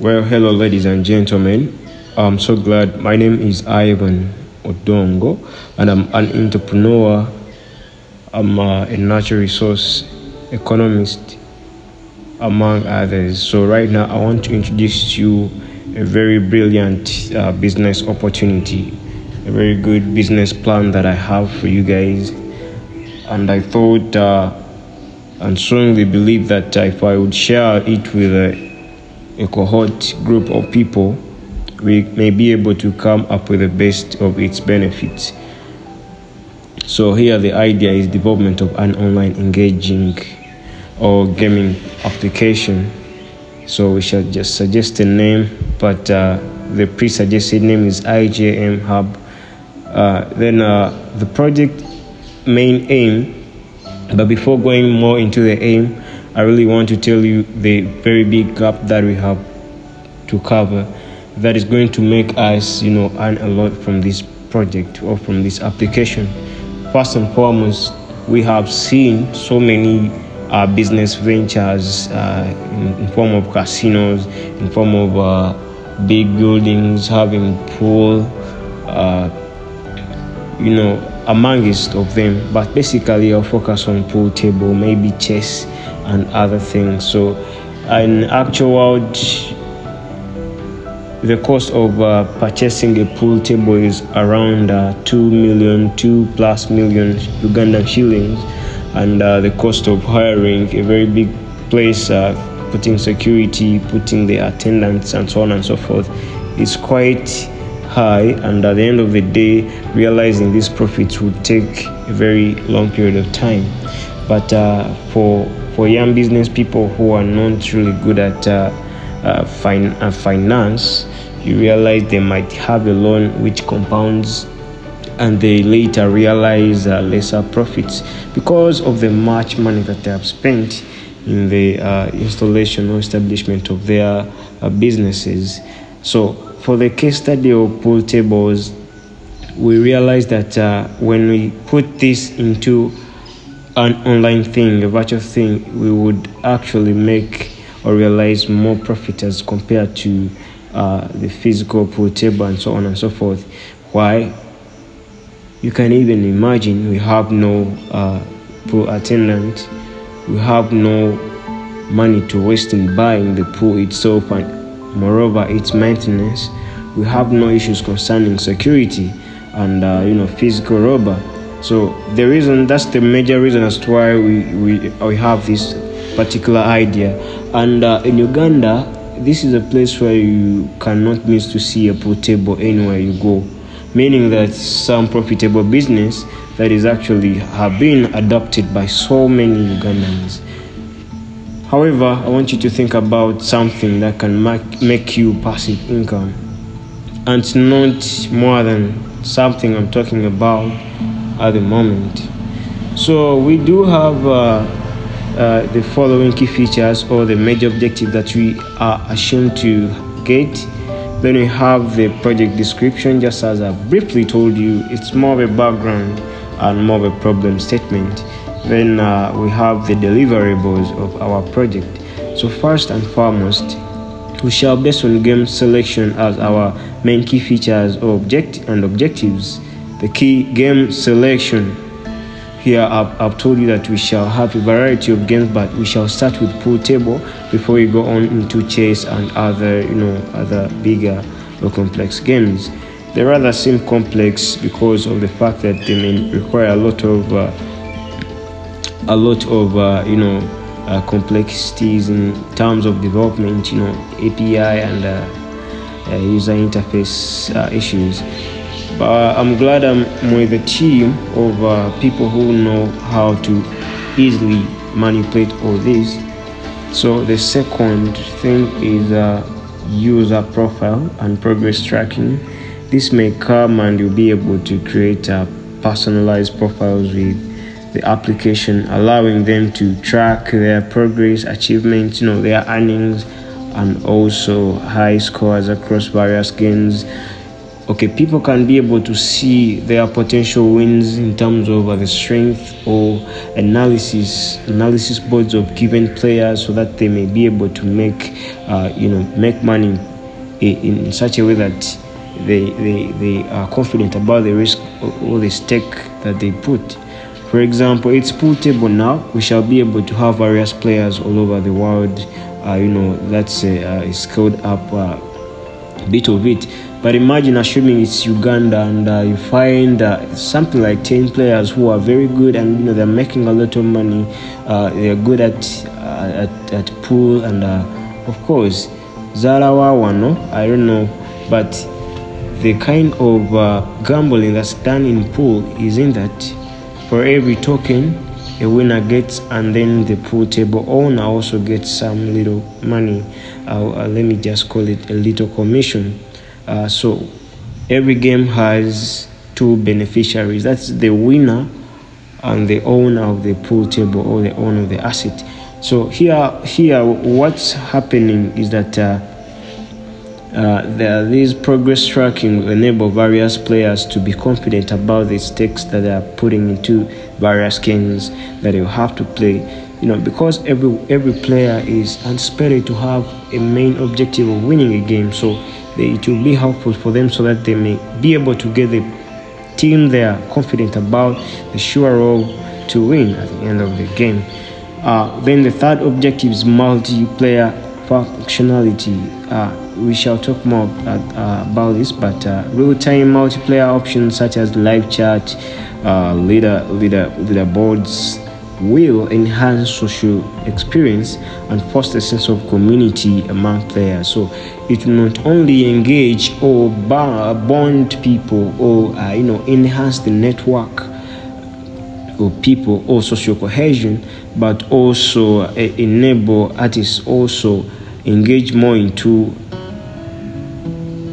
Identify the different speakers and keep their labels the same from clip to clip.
Speaker 1: Well, hello, ladies and gentlemen. I'm so glad. My name is Ivan Odongo, and I'm an entrepreneur. I'm uh, a natural resource economist, among others. So, right now, I want to introduce you a very brilliant uh, business opportunity, a very good business plan that I have for you guys. And I thought uh, and strongly believe that if I would share it with a, cohort group of people, we may be able to come up with the best of its benefits. So here the idea is development of an online engaging or gaming application. So we shall just suggest a name, but uh, the pre-suggested name is IJM Hub. Uh, then uh, the project main aim, but before going more into the aim, I really want to tell you the very big gap that we have to cover that is going to make us, you know, earn a lot from this project or from this application. First and foremost, we have seen so many uh, business ventures uh, in, in, form of casinos, in form of uh, big buildings, having pool, uh, you know, amongst of them. But basically, I'll focus on pool table, maybe chess and other things. So, in actual world, the cost of uh, purchasing a pool table is around uh, 2 million 2 plus million ugandan shillings and uh, the cost of hiring a very big place uh, putting security putting the attendants and so on and so forth is quite high and at the end of the day realizing these profits would take a very long period of time but uh, for for young business people who are not really good at uh, uh, fin- uh, finance, you realize they might have a loan which compounds and they later realize uh, lesser profits because of the much money that they have spent in the uh, installation or establishment of their businesses. So, for the case study of pool tables, we realized that uh, when we put this into an online thing, a virtual thing, we would actually make or realize more profit as compared to uh, the physical pool table and so on and so forth. Why? You can even imagine we have no uh, pool attendant, we have no money to waste in buying the pool itself, and moreover, its maintenance. We have no issues concerning security and uh, you know physical robber. So the reason that's the major reason as to why we, we, we have this particular idea. And uh, in Uganda, this is a place where you cannot miss to see a pool table anywhere you go, meaning that some profitable business that is actually have been adopted by so many Ugandans. However, I want you to think about something that can make, make you passive income. And not more than something I'm talking about at the moment. So we do have uh, uh, the following key features or the major objective that we are assumed to get. Then we have the project description, just as I briefly told you, it's more of a background and more of a problem statement. Then uh, we have the deliverables of our project. So, first and foremost, we shall base on game selection as our main key features or object and objectives. The key game selection here I've, I've, told you that we shall have a variety of games but we shall start with pool table before we go on into chess and other you know other bigger or complex games they rather seem complex because of the fact that they may require a lot of uh, a lot of uh, you know uh, complexities in terms of development you know api and uh, uh, user interface uh, issues but I'm glad I'm with a team of uh, people who know how to easily manipulate all this. So the second thing is uh, user profile and progress tracking. This may come and you'll be able to create uh, personalized profiles with the application, allowing them to track their progress, achievements, you know, their earnings, and also high scores across various games okay people can be able to see their potential wins in terms of the strength or analysis analysis boards of given players so that they may be able to make uh, you know make money in, in such a way that they, they, they are confident about the risk or the stake that they put for example it's pool table now. We shall be able to have various players all over the world. Uh, you know let's say uh, scaled up uh, bit of it. But imagine assuming it's Uganda and uh, you find uh, something like 10 players who are very good and you know they're making a lot of money. Uh, they're good at, uh, at, at pool and uh, of course Zarawa no? I don't know. But the kind of uh, gambling that's done in pool is in that for every token a winner gets and then the pool table owner also gets some little money uh, uh, let me just call it a little commission uh, so every game has two beneficiaries. That's the winner and the owner of the pool table or the owner of the asset. So here, here, what's happening is that uh, uh, there, this progress tracking will enable various players to be confident about the stakes that they are putting into various games that they will have to play. You know, because every every player is anticipated to have a main objective of winning a game. So it will be helpful for them so that they may be able to get the team they are confident about the sure role to win at the end of the game. Uh, then the third objective is multiplayer functionality. Uh, we shall talk more about, uh, about this, but uh, real-time multiplayer options such as live chat, uh, leader leader leaderboards, will enhance social experience and foster a sense of community among players. So it will not only engage or bond people or uh, you know enhance the network people or social cohesion, but also uh, enable artists also engage more into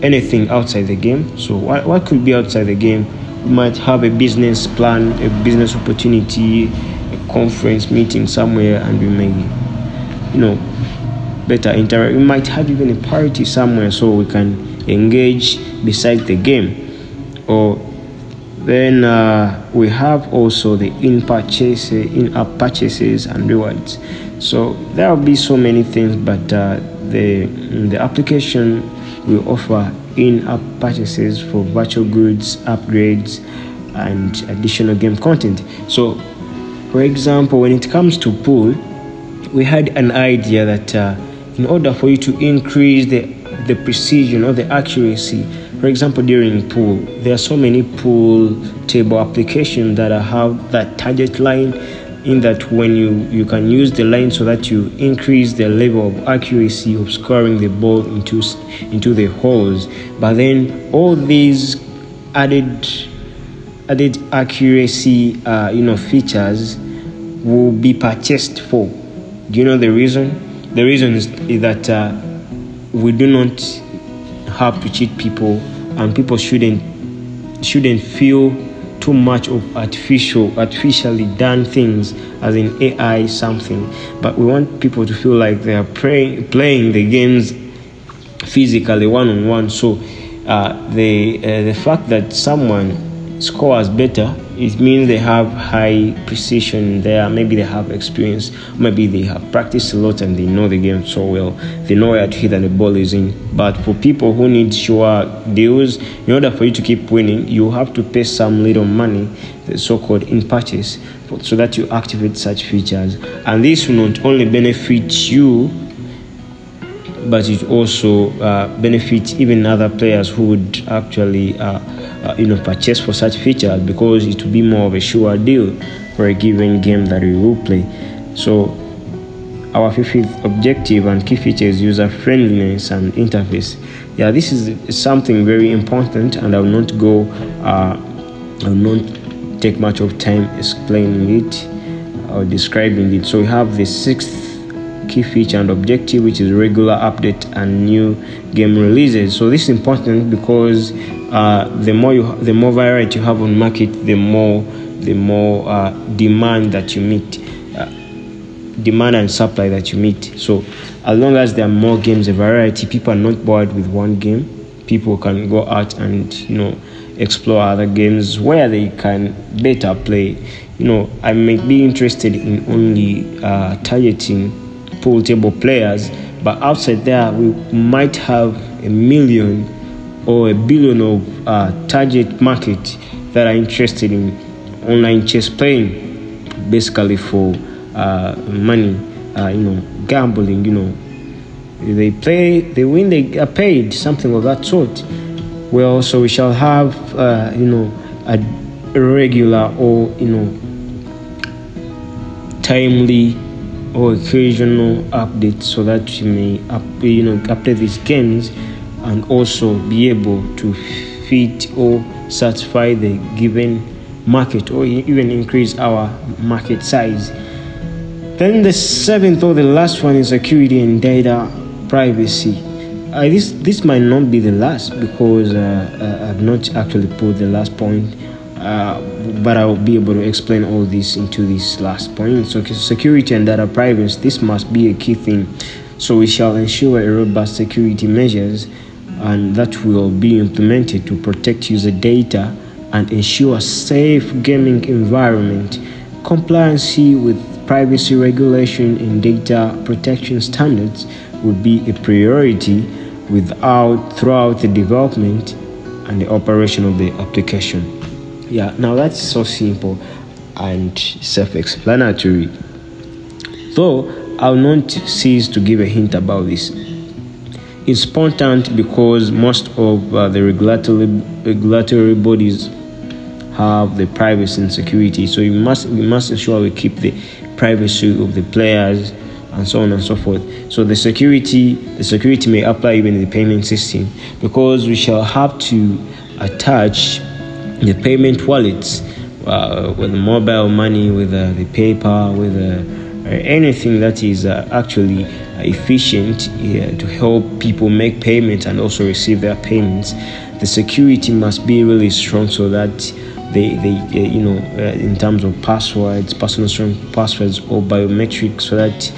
Speaker 1: anything outside the game. So what, what could be outside the game? We might have a business plan, a business opportunity, a conference meeting somewhere and we may you know better interact we might have even a party somewhere so we can engage beside the game or then uh, we have also the in purchase in-app purchases and rewards. So there will be so many things but uh, the the application will offer in-app purchases for virtual goods upgrades and additional game content. So for example, when it comes to pool, we had an idea that uh, in order for you to increase the, the precision or the accuracy, for example, during pool, there are so many pool table applications that have that target line in that when you, you can use the line so that you increase the level of accuracy of scoring the ball into, into the holes. But then all these added added accuracy uh, you know features will be purchased for. Do you know the reason? The reason is, that uh, we do not have to cheat people, and people shouldn't shouldn't feel too much of artificial, artificially done things, as in AI something. But we want people to feel like they are playing the games physically, one on one. So uh, the uh, the fact that someone scores better it means they have high precision there maybe they have experience maybe they have practiced a lot and they know the game so well. They know where to hit and the ball is in. But for people who need sure deals in order for you to keep winning you have to pay some little money the so-called in purchase so that you activate such features. And this will not only benefit you but it also uh, benefits even other players who would actually uh, uh, you know purchase for such features because it will be more of a sure deal for a given game that we will play. So our fifth objective and key feature is user friendliness and interface. Yeah this is something very important and i will not go uh, i will not take much of time explaining it or describing it. So we have the sixth key feature and objective which is regular update and new game releases so this is important because uh, the more you the more variety you have on market the more the more uh, demand that you meet uh, demand and supply that you meet so as long as there are more games a variety people are not bored with one game people can go out and you know explore other games where they can better play. You know, I may be interested in only uh, targeting pool table players, but outside there, we might have a million or a billion of uh, target market that are interested in online chess playing, basically for uh, money, uh, you know, gambling, you know. They play, they win, they are paid, something of that sort. Well, so we shall have, uh, you know, a regular or, you know, timely or occasional updates so that you may, up, you know, update these games and also be able to fit or satisfy the given market or even increase our market size. Then the seventh or the last one is security and data privacy. Uh, this this might not be the last because uh, uh, I've not actually put the last point, uh, but I'll be able to explain all this into this last point. So security and data privacy this must be a key thing. So we shall ensure robust security measures and that will be implemented to protect user data and ensure safe gaming environment. Compliance with privacy regulation and data protection standards would be a priority without throughout the development and the operation of the application. Yeah, now that's so simple and self-explanatory. Though I'll not cease to give a hint about this It's important because most of uh, the regulatory regulatory bodies have the privacy and security. So we must we must ensure we keep the privacy of the players and so on and so forth. So the security the security may apply even in the payment system because we shall have to attach the payment wallets uh, with mobile money, with uh, the PayPal, with uh, anything that is uh, actually efficient to help people make payments and also receive their payments. The security must be really strong so that they, they you know, uh, in terms of passwords, personal strong passwords or biometrics, so that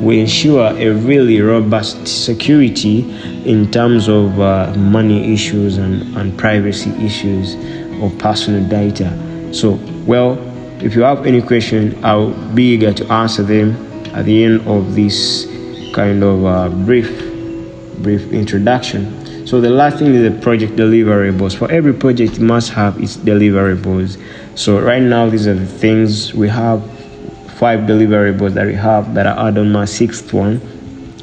Speaker 1: we ensure a really robust security in terms of uh, money issues and, and privacy issues or personal data. So, well, if you have any question, I'll be eager to answer them at the end of this kind of uh, brief, brief introduction. So the last thing is the project deliverables. For every project, must have its deliverables. So right now, these are the things we have. Five deliverables that we have that are add on my sixth one.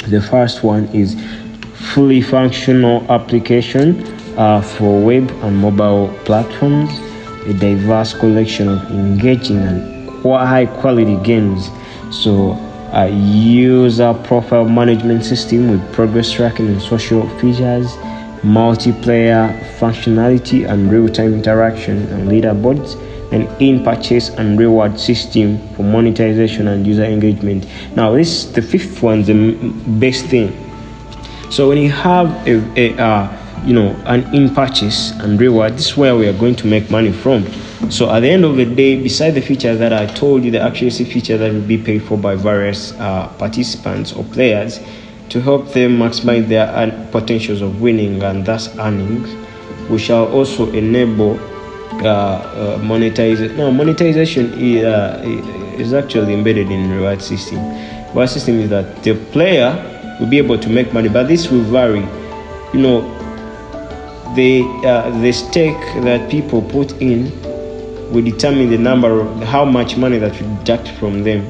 Speaker 1: The first one is fully functional application uh, for web and mobile platforms a diverse collection of engaging and high quality games. So, a user profile management system with progress tracking and social features, multiplayer functionality and real time interaction and leaderboards, and in purchase and reward system for monetization and user engagement. Now, this the fifth one, the best thing. So, when you have a, a uh, you know an in purchase and reward this is where we are going to make money from. So at the end of the day beside the features that i told you the accuracy feature that will be paid for by various uh, participants or players to help them maximize their potentials of winning and thus earnings we shall also enable uh, uh, monetization no monetization is, uh, is actually embedded in reward system. Reward system is that the player will be able to make money but this will vary. You know the uh, the stake that people put in will determine the number of how much money that we deduct from them.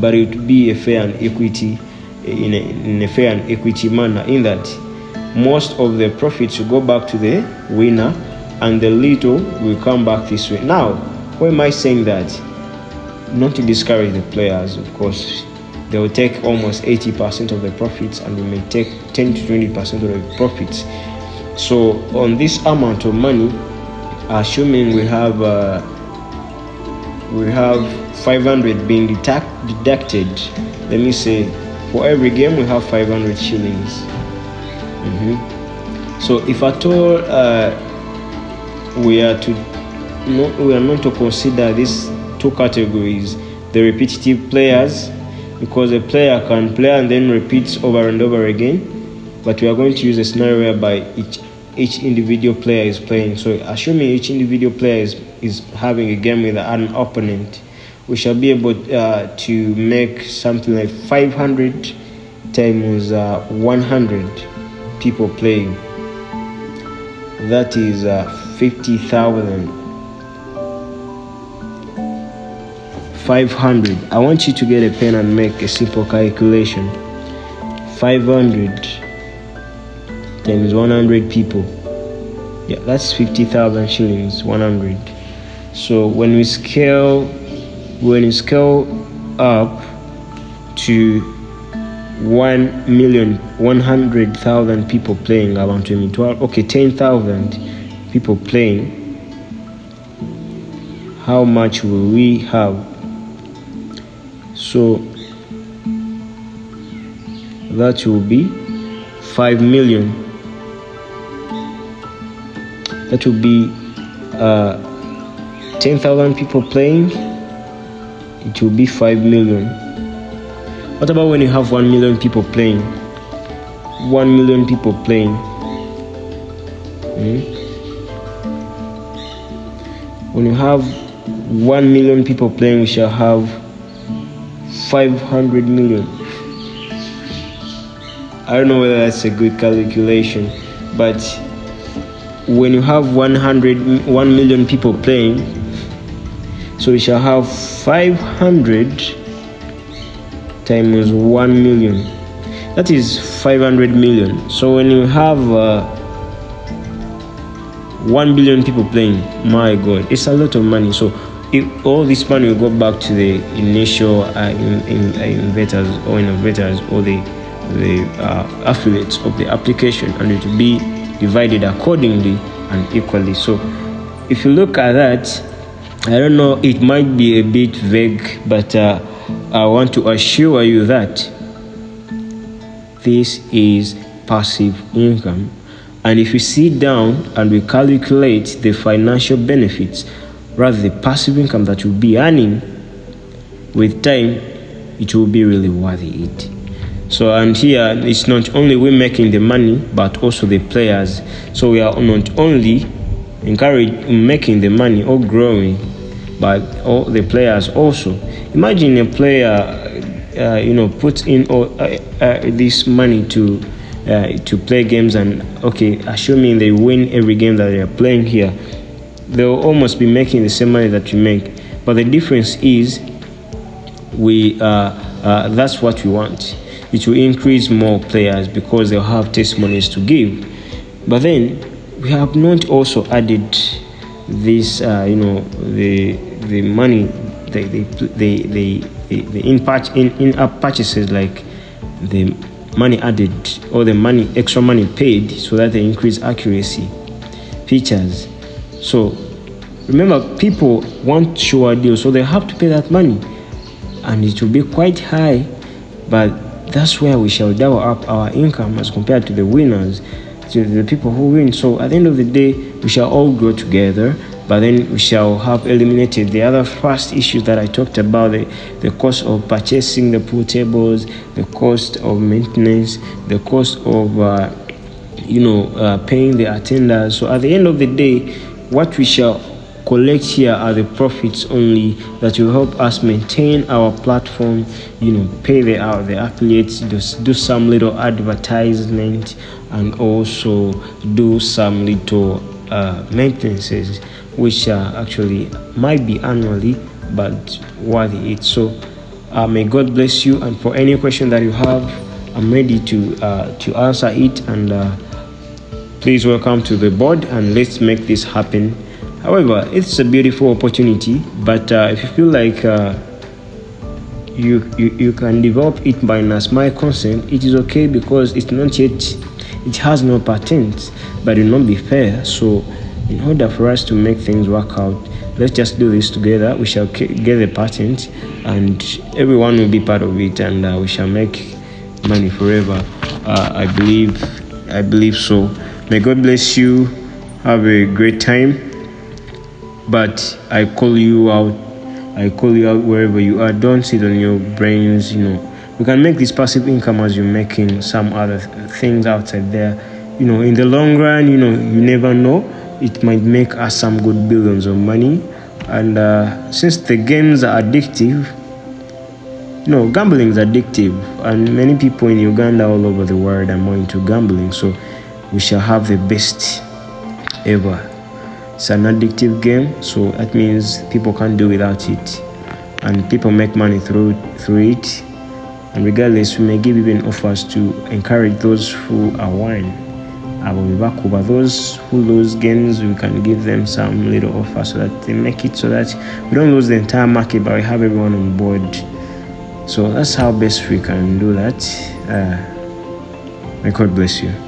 Speaker 1: But it will be a fair and equity in a, in a fair and equity manner in that most of the profits will go back to the winner and the little will come back this way. Now why am i saying that? Not to discourage the players of course. They will take almost 80% of the profits and we may take 10 to 20% of the profits so on this amount of money, assuming we have uh, we have 500 being deduct, deducted, let me say for every game we have 500 shillings. Mm-hmm. So if at all uh, we are to not, we are not to consider these two categories, the repetitive players, because a player can play and then repeats over and over again but we are going to use a scenario whereby each each individual player is playing. So assuming each individual player is, is having a game with an opponent, we shall be able uh, to make something like 500 times uh, 100 people playing. That is uh, 50,000. 500. I want you to get a pen and make a simple calculation. 500 times 100 people. Yeah, that's 50,000 shillings. 100. So when we scale, when we scale up to 1 million 100,000 people playing around 2012, okay, 10,000 people playing, how much will we have so that will be 5 million that will be uh, 10,000 people playing it will be 5 million what about when you have 1 million people playing 1 million people playing hmm? when you have 1 million people playing we shall have 500 million. I don't know whether that's a good calculation, but when you have 100 1 million people playing, so we shall have 500 times 1 million. That is 500 million. So when you have uh, 1 billion people playing, my god, it's a lot of money. So it, all this money will go back to the initial uh, in, in, uh, investors or innovators or the the uh, affiliates of the application and it will be divided accordingly and equally. So if you look at that i don't know it might be a bit vague but uh, i want to assure you that this is passive income. And if you sit down and we calculate the financial benefits rather the passive income that you'll be earning with time it will be really worth it so and here it's not only we making the money but also the players so we are not only encourage making the money or growing but all the players also imagine a player uh, you know puts in all, uh, uh, this money to uh, to play games and okay assuming they win every game that they are playing here they'll almost be making the same money that you make. But the difference is, we uh, uh, that's what we want. It will increase more players because they'll have testimonies to give. But then we have not also added this, uh, you know, the the money, the the the the, the in, in in app purchases like the money added or the money extra money paid so that they increase accuracy features so remember, people want sure deals, so they have to pay that money, and it will be quite high. But that's where we shall double up our income as compared to the winners, to the people who win. So at the end of the day, we shall all grow together. But then we shall have eliminated the other first issues that I talked about the, the cost of purchasing the pool tables, the cost of maintenance, the cost of uh, you know uh, paying the attenders. So at the end of the day, what we shall collect here are the profits only that will help us maintain our platform you know pay the uh, the affiliates just do some little advertisement and also do some little uh, maintenances which uh, actually might be annually but worthy it. So uh, may god bless you and for any question that you have i'm ready to uh, to answer it and uh, please welcome to the board and let's make this happen However, it's a beautiful opportunity, but uh, if you feel like uh, you, you you can develop it by minus my consent, it is okay because it's not yet it has no patent, but it will not be fair. So, in order for us to make things work out, let's just do this together. We shall get the patent, and everyone will be part of it, and uh, we shall make money forever. Uh, I believe, I believe so. May God bless you. Have a great time but I call you out. I call you out wherever you are. Don't sit on your brains, you know. You can make this passive income as you're making some other things outside there. you know, in the long run, you know, you never know. It might make us some good billions of money. And uh, since the games are addictive, you know, gambling is addictive, and many people in Uganda all over the world are more into gambling. So we shall have the best ever. It's an addictive game, so that means people can't do without it, and people make money through through it. And regardless, we may give even offers to encourage those who are wine. I will be back over those who lose games, we can give them some little offer so that they make it so that we don't lose the entire market, but we have everyone on board so that's how best we can do that uh, may god bless you